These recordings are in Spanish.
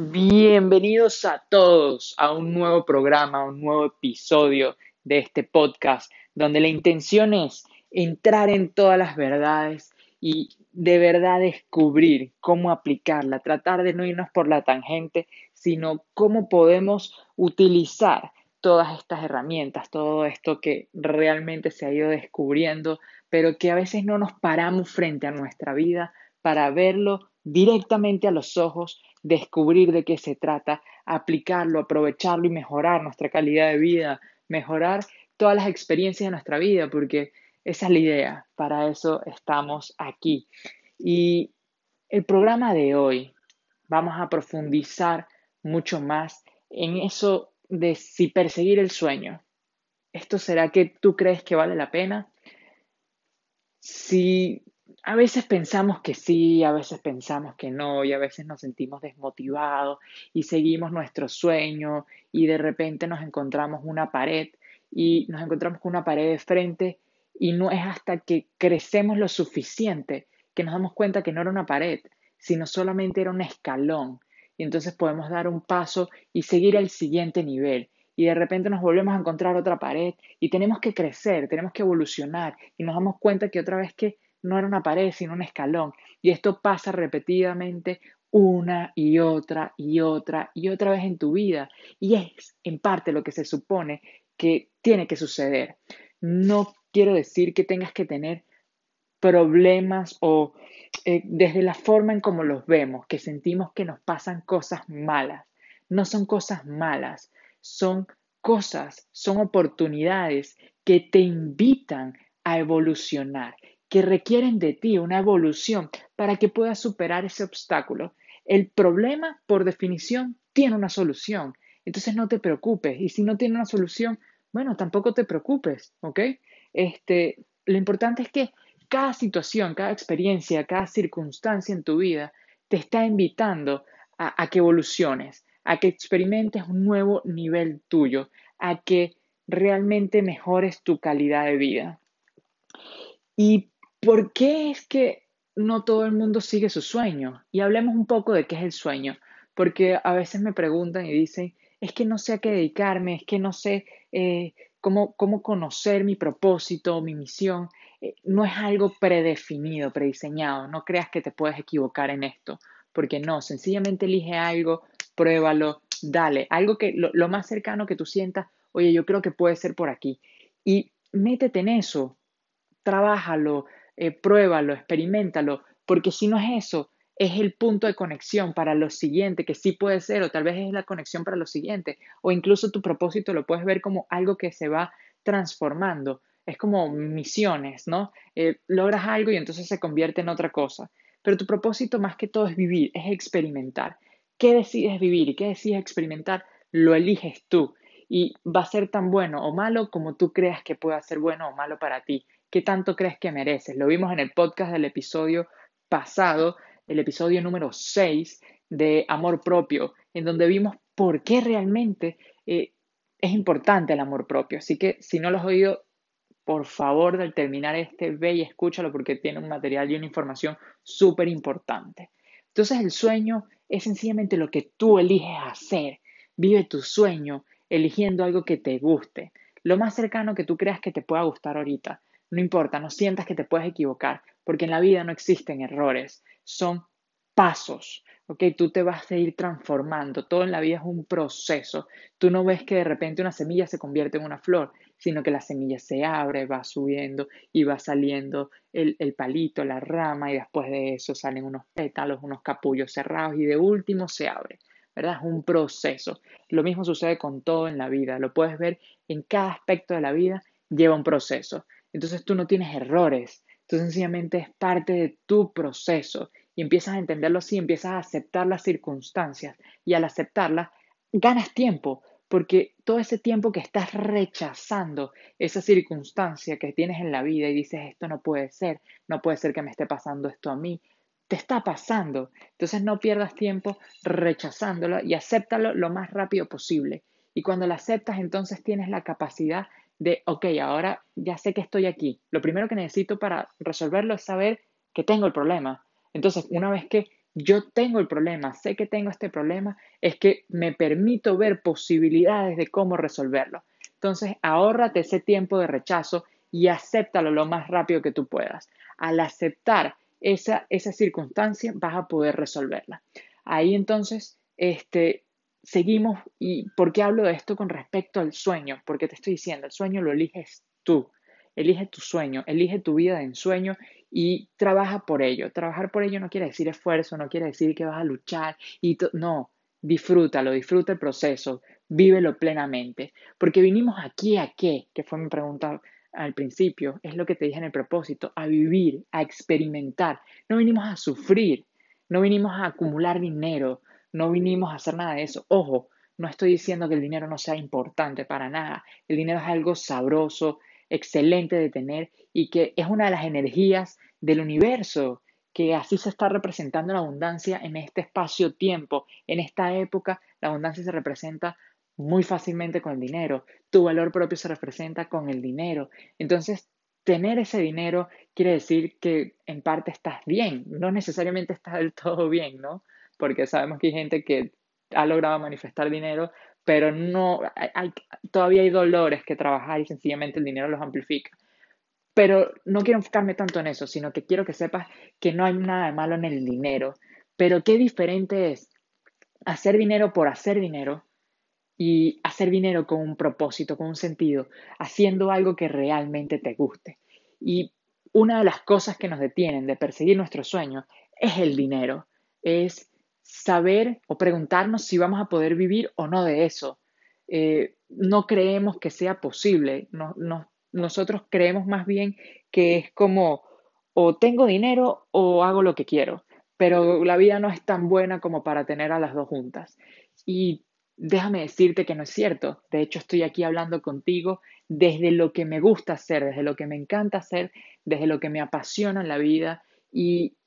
Bienvenidos a todos a un nuevo programa, a un nuevo episodio de este podcast, donde la intención es entrar en todas las verdades y de verdad descubrir cómo aplicarla, tratar de no irnos por la tangente, sino cómo podemos utilizar todas estas herramientas, todo esto que realmente se ha ido descubriendo, pero que a veces no nos paramos frente a nuestra vida para verlo directamente a los ojos descubrir de qué se trata, aplicarlo, aprovecharlo y mejorar nuestra calidad de vida, mejorar todas las experiencias de nuestra vida, porque esa es la idea, para eso estamos aquí. Y el programa de hoy vamos a profundizar mucho más en eso de si perseguir el sueño. ¿Esto será que tú crees que vale la pena? Si a veces pensamos que sí, a veces pensamos que no, y a veces nos sentimos desmotivados y seguimos nuestro sueño y de repente nos encontramos una pared y nos encontramos con una pared de frente y no es hasta que crecemos lo suficiente que nos damos cuenta que no era una pared, sino solamente era un escalón. Y entonces podemos dar un paso y seguir al siguiente nivel. Y de repente nos volvemos a encontrar otra pared y tenemos que crecer, tenemos que evolucionar y nos damos cuenta que otra vez que no era una pared, sino un escalón. Y esto pasa repetidamente una y otra y otra y otra vez en tu vida. Y es en parte lo que se supone que tiene que suceder. No quiero decir que tengas que tener problemas o eh, desde la forma en cómo los vemos, que sentimos que nos pasan cosas malas. No son cosas malas, son cosas, son oportunidades que te invitan a evolucionar, que requieren de ti una evolución para que puedas superar ese obstáculo. El problema, por definición, tiene una solución. Entonces no te preocupes. Y si no tiene una solución, bueno, tampoco te preocupes, ¿ok? Este, lo importante es que cada situación, cada experiencia, cada circunstancia en tu vida te está invitando a, que evoluciones, a que experimentes un nuevo nivel tuyo, a que realmente mejores tu calidad de vida. Y ¿por qué es que no todo el mundo sigue su sueño? Y hablemos un poco de qué es el sueño, porque a veces me preguntan y dicen, es que no sé a qué dedicarme, es que no sé eh, cómo, cómo conocer mi propósito, mi misión. Eh, no es algo predefinido, prediseñado, no creas que te puedes equivocar en esto, porque no, sencillamente elige algo, pruébalo, dale, algo que lo, lo más cercano que tú sientas, oye, yo creo que puede ser por aquí. Y métete en eso, trabájalo, eh, pruébalo, experimentalo, porque si no es eso, es el punto de conexión para lo siguiente, que sí puede ser, o tal vez es la conexión para lo siguiente, o incluso tu propósito lo puedes ver como algo que se va transformando. Es como misiones, ¿no? Eh, logras algo y entonces se convierte en otra cosa. Pero tu propósito más que todo es vivir, es experimentar. ¿Qué decides vivir y qué decides experimentar? Lo eliges tú. Y va a ser tan bueno o malo como tú creas que pueda ser bueno o malo para ti. ¿Qué tanto crees que mereces? Lo vimos en el podcast del episodio pasado, el episodio número 6 de Amor Propio, en donde vimos por qué realmente eh, es importante el amor propio. Así que si no lo has oído, por favor, al terminar este, ve y escúchalo porque tiene un material y una información súper importante. Entonces el sueño es sencillamente lo que tú eliges hacer. Vive tu sueño eligiendo algo que te guste, lo más cercano que tú creas que te pueda gustar ahorita. No importa, no sientas que te puedes equivocar, porque en la vida no existen errores, son pasos, ¿ok? Tú te vas a ir transformando, todo en la vida es un proceso. Tú no ves que de repente una semilla se convierte en una flor, sino que la semilla se abre, va subiendo y va saliendo el, el palito, la rama, y después de eso salen unos pétalos, unos capullos cerrados y de último se abre. ¿verdad? Es un proceso. Lo mismo sucede con todo en la vida. Lo puedes ver en cada aspecto de la vida, lleva un proceso. Entonces tú no tienes errores, tú sencillamente es parte de tu proceso y empiezas a entenderlo así, empiezas a aceptar las circunstancias y al aceptarlas ganas tiempo, porque todo ese tiempo que estás rechazando esa circunstancia que tienes en la vida y dices, esto no puede ser, no puede ser que me esté pasando esto a mí, te está pasando. Entonces no pierdas tiempo rechazándolo y acéptalo lo más rápido posible. Y cuando lo aceptas, entonces tienes la capacidad de, ok, ahora ya sé que estoy aquí. Lo primero que necesito para resolverlo es saber que tengo el problema. Entonces, una vez que yo tengo el problema, sé que tengo este problema, es que me permito ver posibilidades de cómo resolverlo. Entonces, ahórrate ese tiempo de rechazo y acéptalo lo más rápido que tú puedas. Al aceptar esa, esa circunstancia, vas a poder resolverla. Ahí entonces, este, seguimos. ¿Y por qué hablo de esto con respecto al sueño? Porque te estoy diciendo, el sueño lo eliges tú. Elige tu sueño, elige tu vida de ensueño y trabaja por ello. Trabajar por ello no quiere decir esfuerzo, no quiere decir que vas a luchar y no, disfrútalo, disfruta el proceso, vívelo plenamente, porque vinimos aquí a qué, que fue mi pregunta al principio, es lo que te dije en el propósito, a vivir, a experimentar. No vinimos a sufrir, no vinimos a acumular dinero, no vinimos a hacer nada de eso. Ojo, no estoy diciendo que el dinero no sea importante para nada. El dinero es algo sabroso, excelente de tener y que es una de las energías del universo, que así se está representando la abundancia en este espacio-tiempo. En esta época, la abundancia se representa muy fácilmente con el dinero. Tu valor propio se representa con el dinero. Entonces, tener ese dinero quiere decir que en parte estás bien. No necesariamente estás del todo bien, ¿no? Porque sabemos que hay gente que ha logrado manifestar dinero, pero no, todavía hay dolores que trabajar y sencillamente el dinero los amplifica. Pero no quiero enfocarme tanto en eso, sino que quiero que sepas que no hay nada de malo en el dinero. Pero qué diferente es hacer dinero por hacer dinero y hacer dinero con un propósito, con un sentido, haciendo algo que realmente te guste. Y una de las cosas que nos detienen de perseguir nuestros sueños es el dinero, es saber o preguntarnos si vamos a poder vivir o no de eso. Eh, no creemos que sea posible. nosotros creemos más bien que es como o tengo dinero o hago lo que quiero, pero la vida no es tan buena como para tener a las dos juntas. Y déjame decirte que no es cierto. De hecho, estoy aquí hablando contigo desde lo que me gusta hacer, desde lo que me encanta hacer, desde lo que me apasiona en la vida y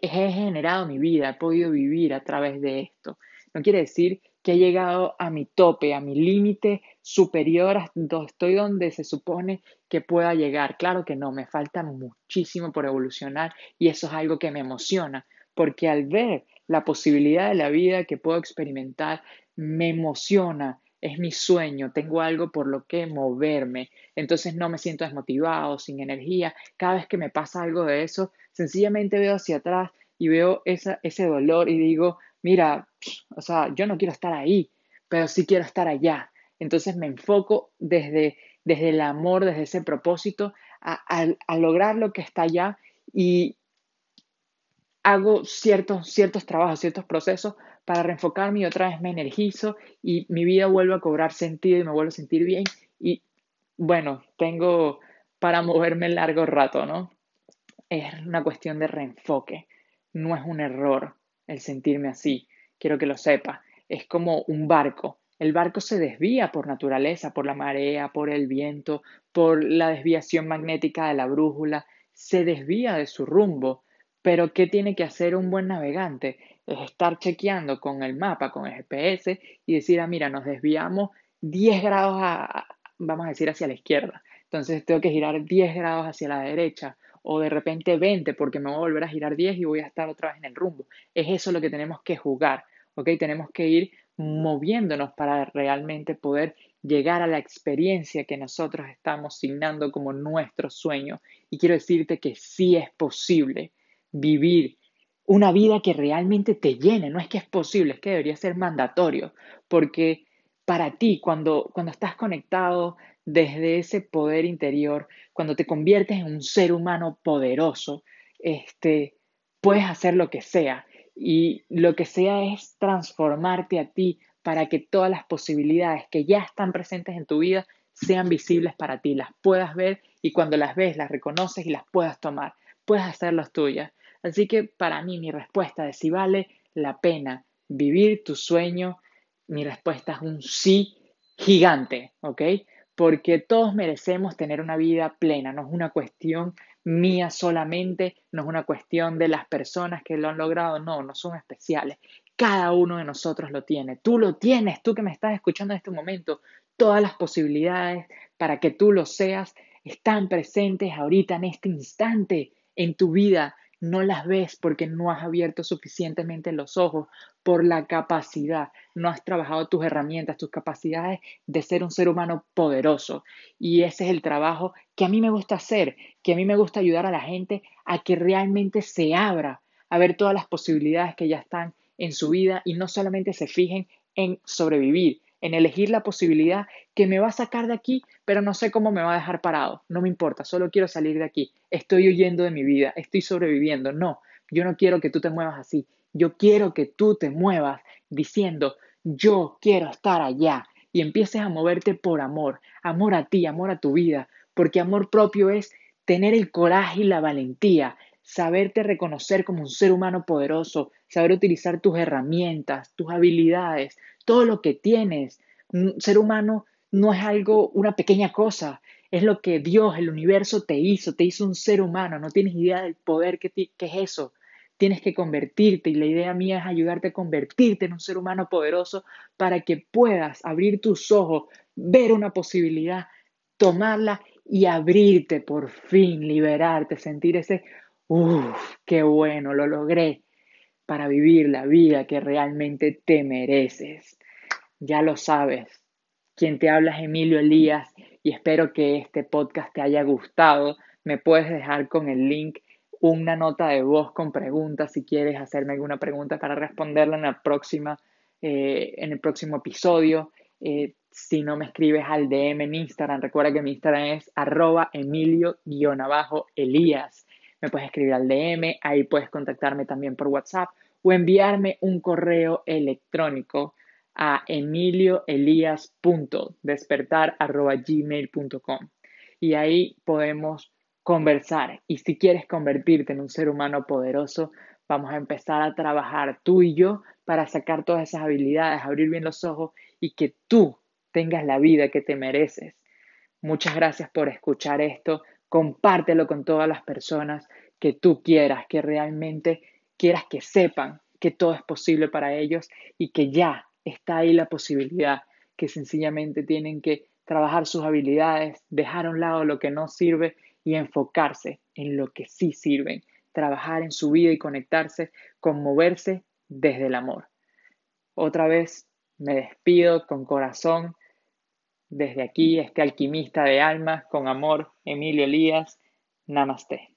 he generado mi vida, he podido vivir a través de esto. No quiere decir que he llegado a mi tope, a mi límite superior, estoy donde se supone que pueda llegar. Claro que no, me falta muchísimo por evolucionar y eso es algo que me emociona, porque al ver la posibilidad de la vida que puedo experimentar, me emociona, es mi sueño, tengo algo por lo que moverme, entonces no me siento desmotivado, sin energía. Cada vez que me pasa algo de eso, sencillamente veo hacia atrás y veo ese dolor y digo, mira, o sea, yo no quiero estar ahí, pero sí quiero estar allá. Entonces me enfoco desde, desde el amor, desde ese propósito, a, a lograr lo que está allá y hago ciertos, ciertos trabajos, ciertos procesos para reenfocarme y otra vez me energizo y mi vida vuelve a cobrar sentido y me vuelvo a sentir bien. Y bueno, tengo para moverme largo rato, ¿no? Es una cuestión de reenfoque, no es un error el sentirme así, quiero que lo sepa. Es como un barco. El barco se desvía por naturaleza, por la marea, por el viento, por la desviación magnética de la brújula, se desvía de su rumbo. Pero ¿qué tiene que hacer un buen navegante? es estar chequeando con el mapa, con el GPS y decir, ah, mira, nos desviamos 10 grados, a, vamos a decir, hacia la izquierda. Entonces tengo que girar 10 grados hacia la derecha o de repente 20 porque me voy a volver a girar 10 y voy a estar otra vez en el rumbo. Es eso lo que tenemos que jugar, ¿ok? Tenemos que ir moviéndonos para realmente poder llegar a la experiencia que nosotros estamos signando como nuestro sueño. Y quiero decirte que sí es posible vivir una vida que realmente te llene. No es que es posible, es que debería ser mandatorio, porque para ti, cuando, cuando estás conectado desde ese poder interior, cuando te conviertes en un ser humano poderoso, este, puedes hacer lo que sea. Y lo que sea es transformarte a ti para que todas las posibilidades que ya están presentes en tu vida sean visibles para ti, las puedas ver y cuando las ves, las reconoces y las puedas tomar, puedas hacerlas tuyas. Así que para mí mi respuesta es si vale la pena vivir tu sueño, mi respuesta es un sí gigante, ¿ok? Porque todos merecemos tener una vida plena, no es una cuestión mía solamente, no es una cuestión de las personas que lo han logrado, no, no son especiales. Cada uno de nosotros lo tiene, tú lo tienes, tú que me estás escuchando en este momento, todas las posibilidades para que tú lo seas están presentes ahorita en este instante en tu vida no las ves porque no has abierto suficientemente los ojos por la capacidad, no has trabajado tus herramientas, tus capacidades de ser un ser humano poderoso. Y ese es el trabajo que a mí me gusta hacer, que a mí me gusta ayudar a la gente a que realmente se abra a ver todas las posibilidades que ya están en su vida y no solamente se fijen en sobrevivir, en elegir la posibilidad que me va a sacar de aquí, pero no sé cómo me va a dejar parado. No me importa, solo quiero salir de aquí. Estoy huyendo de mi vida, estoy sobreviviendo. No, yo no quiero que tú te muevas así. Yo quiero que tú te muevas diciendo, yo quiero estar allá. Y empieces a moverte por amor, amor a ti, amor a tu vida, porque amor propio es tener el coraje y la valentía, saberte reconocer como un ser humano poderoso, saber utilizar tus herramientas, tus habilidades, todo lo que tienes. Un ser humano no es algo, una pequeña cosa, es lo que Dios, el universo te hizo, te hizo un ser humano, no tienes idea del poder que, es eso. Tienes que convertirte y la idea mía es ayudarte a convertirte en un ser humano poderoso para que puedas abrir tus ojos, ver una posibilidad, tomarla y abrirte por fin, liberarte, sentir ese, uff, qué bueno, lo logré para vivir la vida que realmente te mereces. Ya lo sabes. Quien te habla es Emilio Elías y espero que este podcast te haya gustado. Me puedes dejar con el link una nota de voz con preguntas si quieres hacerme alguna pregunta para responderla en la próxima, eh, en el próximo episodio. Eh, si no me escribes al DM en Instagram, recuerda que mi Instagram es arroba emilio-elías. Me puedes escribir al DM, ahí puedes contactarme también por WhatsApp o enviarme un correo electrónico a emilioelias.despertar.gmail.com y ahí podemos conversar. Y si quieres convertirte en un ser humano poderoso, vamos a empezar a trabajar tú y yo para sacar todas esas habilidades, abrir bien los ojos y que tú tengas la vida que te mereces. Muchas gracias por escuchar esto. Compártelo con todas las personas que tú quieras, que realmente quieras que sepan que todo es posible para ellos y que ya está ahí la posibilidad, que sencillamente tienen que trabajar sus habilidades, dejar a un lado lo que no sirve y enfocarse en lo que sí sirven, trabajar en su vida y conectarse con moverse desde el amor. Otra vez me despido con corazón desde aquí, este alquimista de almas, con amor, Emilio Elías. Namaste.